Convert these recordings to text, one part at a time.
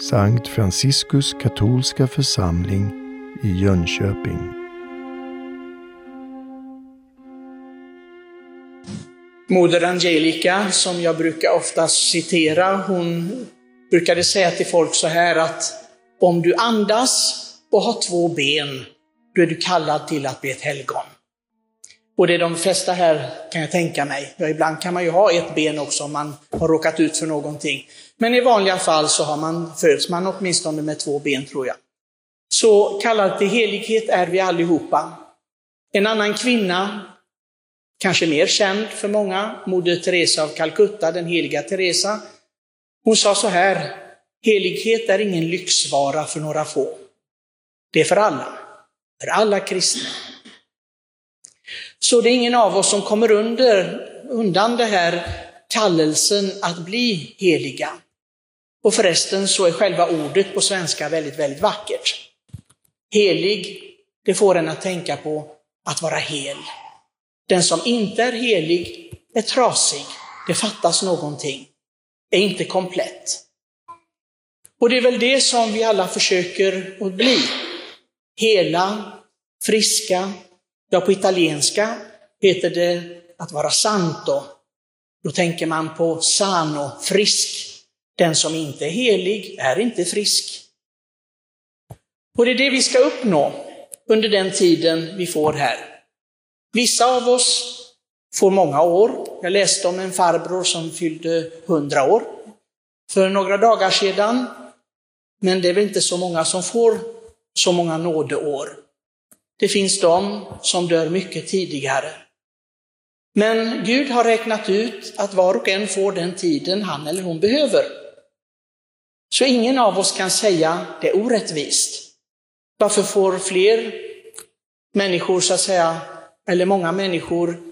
Sankt Franciskus katolska församling i Jönköping. Moder Angelica, som jag brukar ofta citera, hon brukade säga till folk så här att om du andas och har två ben, då är du kallad till att bli ett helgon. Och det är de flesta här, kan jag tänka mig. Ja, ibland kan man ju ha ett ben också om man har råkat ut för någonting. Men i vanliga fall så har man, föds man åtminstone med två ben tror jag. Så kallad till helighet är vi allihopa. En annan kvinna, kanske mer känd för många, Moder Teresa av Calcutta, den heliga Teresa. Hon sa så här, helighet är ingen lyxvara för några få. Det är för alla, för alla kristna. Så det är ingen av oss som kommer under, undan det här kallelsen att bli heliga. Och förresten så är själva ordet på svenska väldigt, väldigt vackert. Helig, det får en att tänka på att vara hel. Den som inte är helig är trasig, det fattas någonting, är inte komplett. Och det är väl det som vi alla försöker att bli. Hela, friska, ja på italienska heter det att vara santo. Då tänker man på sano, frisk. Den som inte är helig är inte frisk. Och det är det vi ska uppnå under den tiden vi får här. Vissa av oss får många år. Jag läste om en farbror som fyllde hundra år för några dagar sedan. Men det är väl inte så många som får så många nådeår. Det finns de som dör mycket tidigare. Men Gud har räknat ut att var och en får den tiden han eller hon behöver. Så ingen av oss kan säga det är orättvist. Varför får fler människor, så att säga, eller många människor,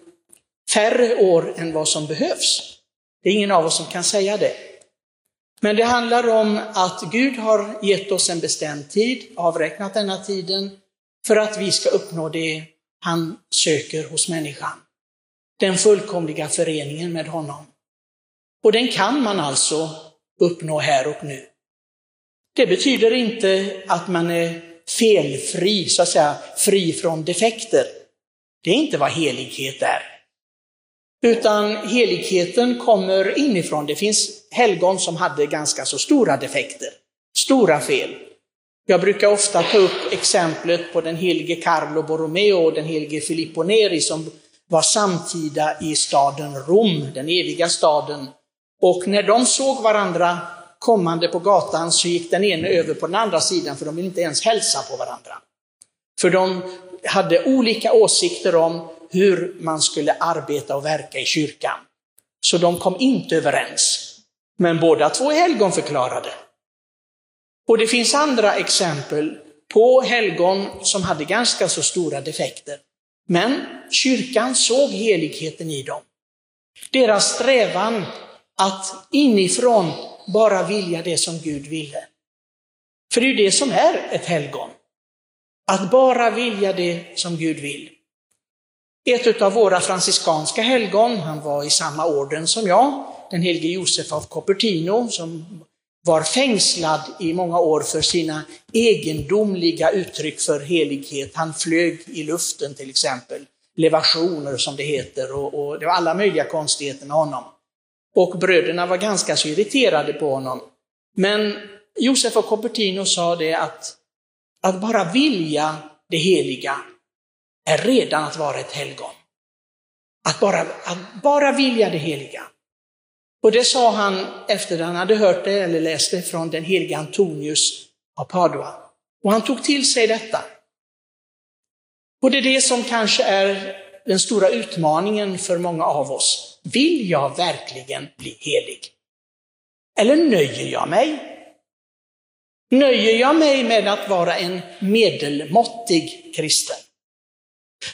färre år än vad som behövs? Det är ingen av oss som kan säga det. Men det handlar om att Gud har gett oss en bestämd tid, avräknat denna tiden, för att vi ska uppnå det han söker hos människan. Den fullkomliga föreningen med honom. Och den kan man alltså uppnå här och nu. Det betyder inte att man är felfri, så att säga, fri från defekter. Det är inte vad helighet är. Utan heligheten kommer inifrån. Det finns helgon som hade ganska så stora defekter, stora fel. Jag brukar ofta ta upp exemplet på den helige Carlo Borromeo och den helige Filippo Neri som var samtida i staden Rom, den eviga staden. Och när de såg varandra kommande på gatan så gick den ene över på den andra sidan för de ville inte ens hälsa på varandra. För de hade olika åsikter om hur man skulle arbeta och verka i kyrkan. Så de kom inte överens. Men båda två är helgonförklarade. Och det finns andra exempel på helgon som hade ganska så stora defekter. Men kyrkan såg heligheten i dem. Deras strävan att inifrån bara vilja det som Gud ville. För det är ju det som är ett helgon. Att bara vilja det som Gud vill. Ett av våra franciskanska helgon, han var i samma orden som jag, den helige Josef av Cupertino, som var fängslad i många år för sina egendomliga uttryck för helighet. Han flög i luften till exempel, levationer som det heter, och, och det var alla möjliga konstigheter med honom. Och bröderna var ganska så irriterade på honom. Men Josef och Cupertino sa det att, att bara vilja det heliga är redan att vara ett helgon. Att bara, att bara vilja det heliga. Och det sa han efter att han hade hört det eller läst det från den helige Antonius av Padua. Och han tog till sig detta. Och det är det som kanske är den stora utmaningen för många av oss. Vill jag verkligen bli helig? Eller nöjer jag mig? Nöjer jag mig med att vara en medelmåttig kristen?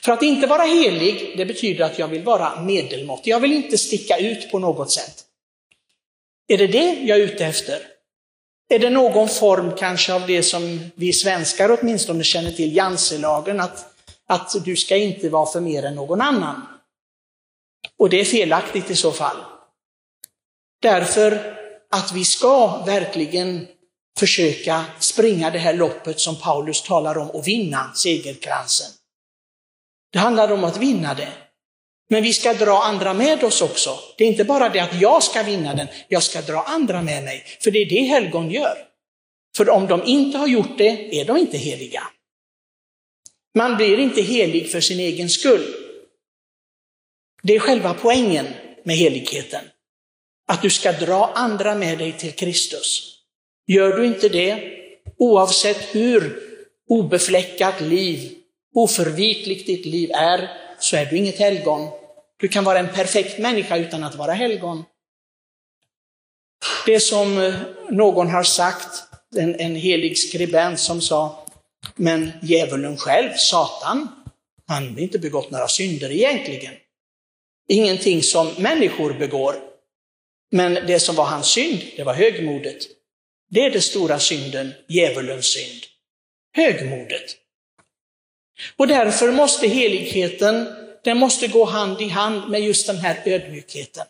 För att inte vara helig, det betyder att jag vill vara medelmåttig. Jag vill inte sticka ut på något sätt. Är det det jag är ute efter? Är det någon form kanske av det som vi svenskar åtminstone känner till, Janselagen, att, att du ska inte vara för mer än någon annan? Och det är felaktigt i så fall. Därför att vi ska verkligen försöka springa det här loppet som Paulus talar om och vinna segerkransen. Det handlar om att vinna det. Men vi ska dra andra med oss också. Det är inte bara det att jag ska vinna den, jag ska dra andra med mig. För det är det helgon gör. För om de inte har gjort det är de inte heliga. Man blir inte helig för sin egen skull. Det är själva poängen med heligheten. Att du ska dra andra med dig till Kristus. Gör du inte det, oavsett hur obefläckat liv, oförvitligt ditt liv är, så är du inget helgon. Du kan vara en perfekt människa utan att vara helgon. Det som eh, någon har sagt, en, en helig skribent som sa, men djävulen själv, Satan, han har inte begått några synder egentligen. Ingenting som människor begår. Men det som var hans synd, det var högmodet. Det är den stora synden, djävulens synd. Högmodet. Och därför måste heligheten, den måste gå hand i hand med just den här ödmjukheten.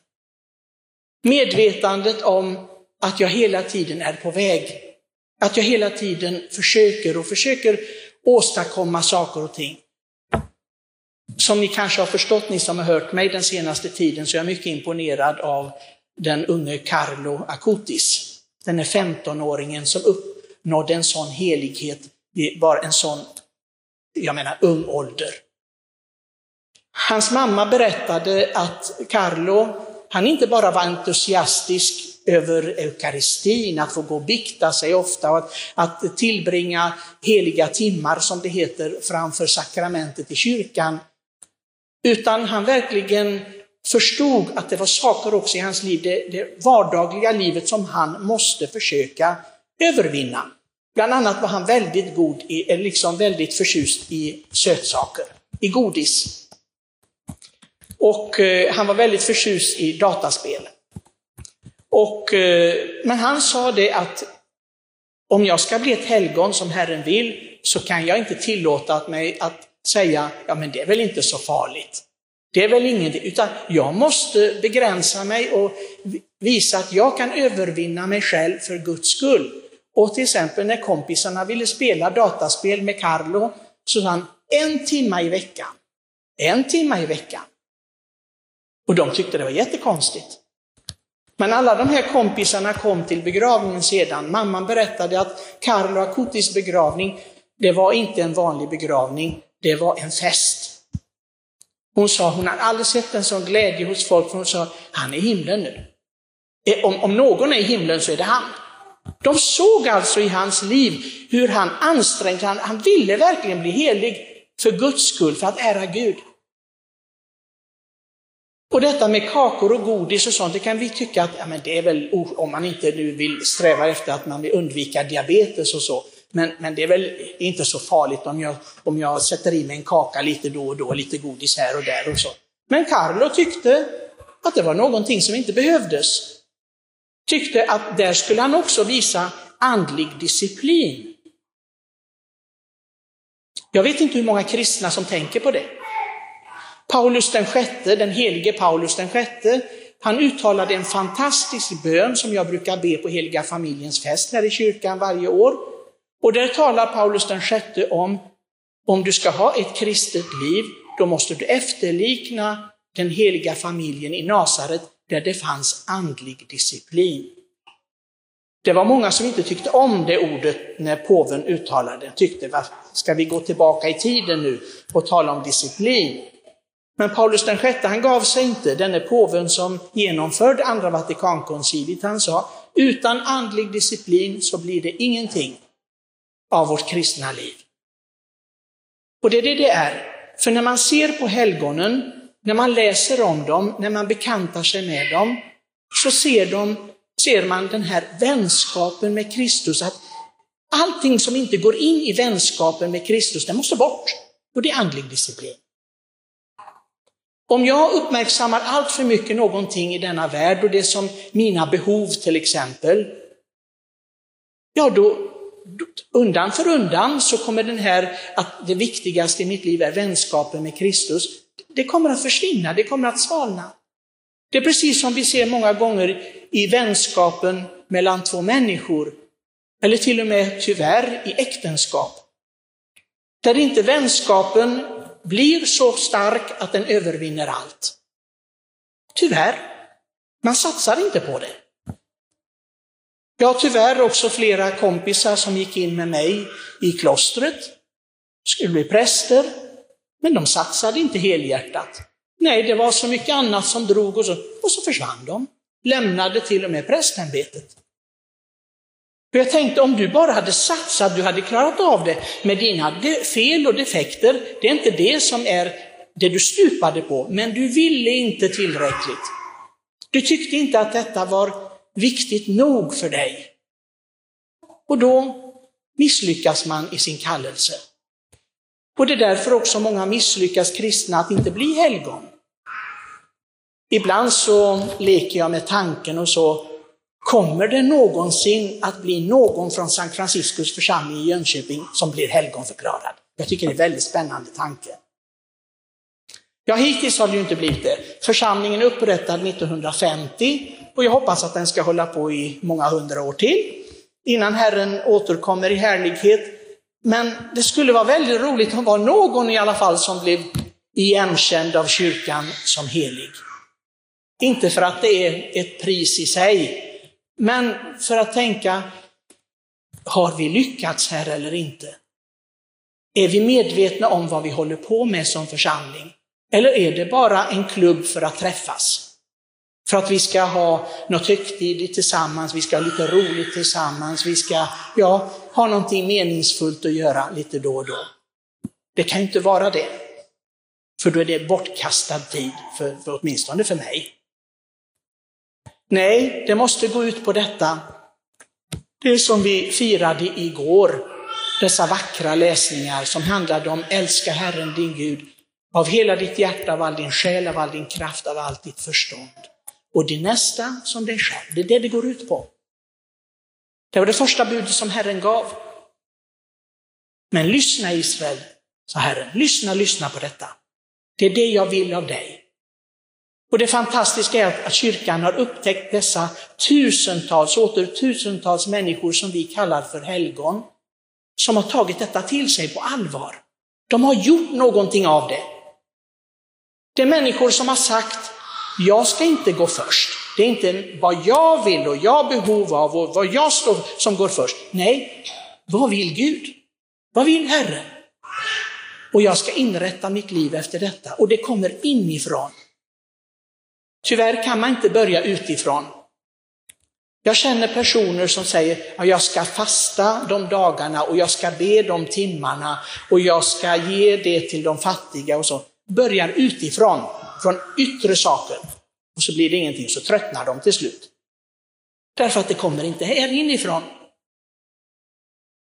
Medvetandet om att jag hela tiden är på väg. Att jag hela tiden försöker och försöker åstadkomma saker och ting. Som ni kanske har förstått, ni som har hört mig den senaste tiden, så är jag mycket imponerad av den unge Carlo Acutis. Den är 15-åringen som uppnådde en sån helighet, var en sån, jag menar ung ålder. Hans mamma berättade att Carlo, han inte bara var entusiastisk över eukaristin, att få gå och bikta sig ofta och att, att tillbringa heliga timmar, som det heter, framför sakramentet i kyrkan. Utan han verkligen förstod att det var saker också i hans liv, det, det vardagliga livet som han måste försöka övervinna. Bland annat var han väldigt god i, liksom väldigt förtjust i sötsaker, i godis. Och eh, han var väldigt förtjust i dataspel. Och, eh, men han sa det att om jag ska bli ett helgon som Herren vill, så kan jag inte tillåta mig att säga, ja men det är väl inte så farligt. Det är väl ingenting, utan jag måste begränsa mig och visa att jag kan övervinna mig själv för Guds skull. Och till exempel när kompisarna ville spela dataspel med Carlo, så sa han en timme i veckan. En timme i veckan. Och de tyckte det var jättekonstigt. Men alla de här kompisarna kom till begravningen sedan. Mamman berättade att Carlo Acutis begravning, det var inte en vanlig begravning, det var en fest. Hon sa, hon har aldrig sett en sån glädje hos folk, för hon sa, han är i himlen nu. Eh, om, om någon är i himlen så är det han. De såg alltså i hans liv hur han ansträngde sig, han, han ville verkligen bli helig för Guds skull, för att ära Gud. Och detta med kakor och godis och sånt, det kan vi tycka att ja, men det är väl, oh, om man inte nu vill sträva efter att man vill undvika diabetes och så, men, men det är väl inte så farligt om jag, om jag sätter i mig en kaka lite då och då, lite godis här och där och så. Men Carlo tyckte att det var någonting som inte behövdes. Tyckte att där skulle han också visa andlig disciplin. Jag vet inte hur många kristna som tänker på det. Paulus den sjätte, den helige Paulus den sjätte, han uttalade en fantastisk bön som jag brukar be på heliga familjens fest här i kyrkan varje år. Och där talar Paulus den sjätte om, om du ska ha ett kristet liv, då måste du efterlikna den heliga familjen i Nasaret, där det fanns andlig disciplin. Det var många som inte tyckte om det ordet när påven uttalade det, tyckte, ska vi gå tillbaka i tiden nu och tala om disciplin? Men Paulus den sjätte, han gav sig inte, denne påven som genomförde andra Vatikankonciliet, han sa, utan andlig disciplin så blir det ingenting av vårt kristna liv. Och det är det det är. För när man ser på helgonen, när man läser om dem, när man bekantar sig med dem, så ser, de, ser man den här vänskapen med Kristus, att allting som inte går in i vänskapen med Kristus, det måste bort. Och det är andlig disciplin. Om jag uppmärksammar allt för mycket någonting i denna värld och det som mina behov till exempel, ja då, undan för undan så kommer den här, att det viktigaste i mitt liv är vänskapen med Kristus, det kommer att försvinna, det kommer att svalna. Det är precis som vi ser många gånger i vänskapen mellan två människor. eller till och med tyvärr i äktenskap, där inte vänskapen blir så stark att den övervinner allt. Tyvärr, man satsar inte på det. Jag har tyvärr också flera kompisar som gick in med mig i klostret, skulle bli präster, men de satsade inte helhjärtat. Nej, det var så mycket annat som drog och så, och så försvann de. Lämnade till och med prästämbetet. För jag tänkte om du bara hade satsat, du hade klarat av det med dina fel och defekter. Det är inte det som är det du stupade på, men du ville inte tillräckligt. Du tyckte inte att detta var viktigt nog för dig. Och då misslyckas man i sin kallelse. Och det är därför också många misslyckas kristna att inte bli helgon. Ibland så leker jag med tanken och så, kommer det någonsin att bli någon från Sankt Franciscus församling i Jönköping som blir helgonförklarad? Jag tycker det är en väldigt spännande tanke. Ja, hittills har det ju inte blivit det. Församlingen är upprättad 1950 och jag hoppas att den ska hålla på i många hundra år till innan Herren återkommer i härlighet. Men det skulle vara väldigt roligt om det var någon i alla fall som blev igenkänd av kyrkan som helig. Inte för att det är ett pris i sig, men för att tänka, har vi lyckats här eller inte? Är vi medvetna om vad vi håller på med som församling? Eller är det bara en klubb för att träffas? För att vi ska ha något högtidligt tillsammans, vi ska ha lite roligt tillsammans, vi ska ja, ha någonting meningsfullt att göra lite då och då. Det kan ju inte vara det. För då är det bortkastad tid, för, för åtminstone för mig. Nej, det måste gå ut på detta. Det som vi firade igår, dessa vackra läsningar som handlade om älska Herren din Gud av hela ditt hjärta, av all din själ, av all din kraft, av allt ditt förstånd. Och din nästa som dig själv. Det är det det går ut på. Det var det första budet som Herren gav. Men lyssna Israel, sa Herren. Lyssna, lyssna på detta. Det är det jag vill av dig. Och det fantastiska är att kyrkan har upptäckt dessa tusentals, åter tusentals människor som vi kallar för helgon, som har tagit detta till sig på allvar. De har gjort någonting av det. Det är människor som har sagt, jag ska inte gå först. Det är inte vad jag vill och jag behov av och vad jag står som går först. Nej, vad vill Gud? Vad vill Herren? Och jag ska inrätta mitt liv efter detta och det kommer inifrån. Tyvärr kan man inte börja utifrån. Jag känner personer som säger att jag ska fasta de dagarna och jag ska be de timmarna och jag ska ge det till de fattiga och så. Börjar utifrån, från yttre saker. Och så blir det ingenting, så tröttnar de till slut. Därför att det kommer inte här inifrån.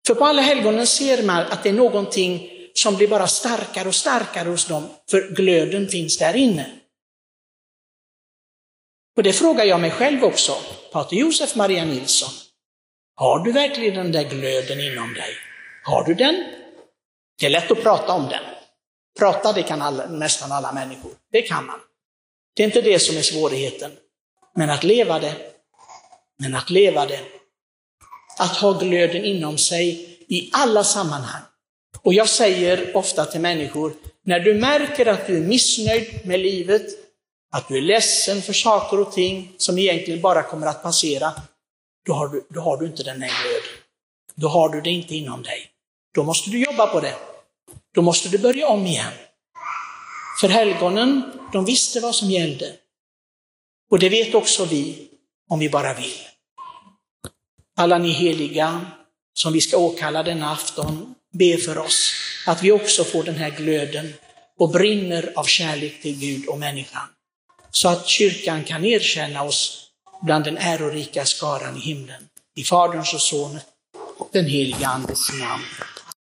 För på alla helgonen ser man att det är någonting som blir bara starkare och starkare hos dem, för glöden finns där inne. Och det frågar jag mig själv också, Pater Josef Maria Nilsson. Har du verkligen den där glöden inom dig? Har du den? Det är lätt att prata om den. Prata det kan alla, nästan alla människor. Det kan man. Det är inte det som är svårigheten. Men att leva det. Men att leva det. Att ha glöden inom sig i alla sammanhang. Och jag säger ofta till människor, när du märker att du är missnöjd med livet, att du är ledsen för saker och ting som egentligen bara kommer att passera, då har du, då har du inte den här glöden. Då har du det inte inom dig. Då måste du jobba på det. Då måste du börja om igen. För helgonen, de visste vad som gällde. Och det vet också vi, om vi bara vill. Alla ni heliga som vi ska åkalla denna afton, be för oss att vi också får den här glöden och brinner av kärlek till Gud och människan så att kyrkan kan erkänna oss bland den ärorika skaran i himlen. I Faderns och Sonens och den heliga Andes namn.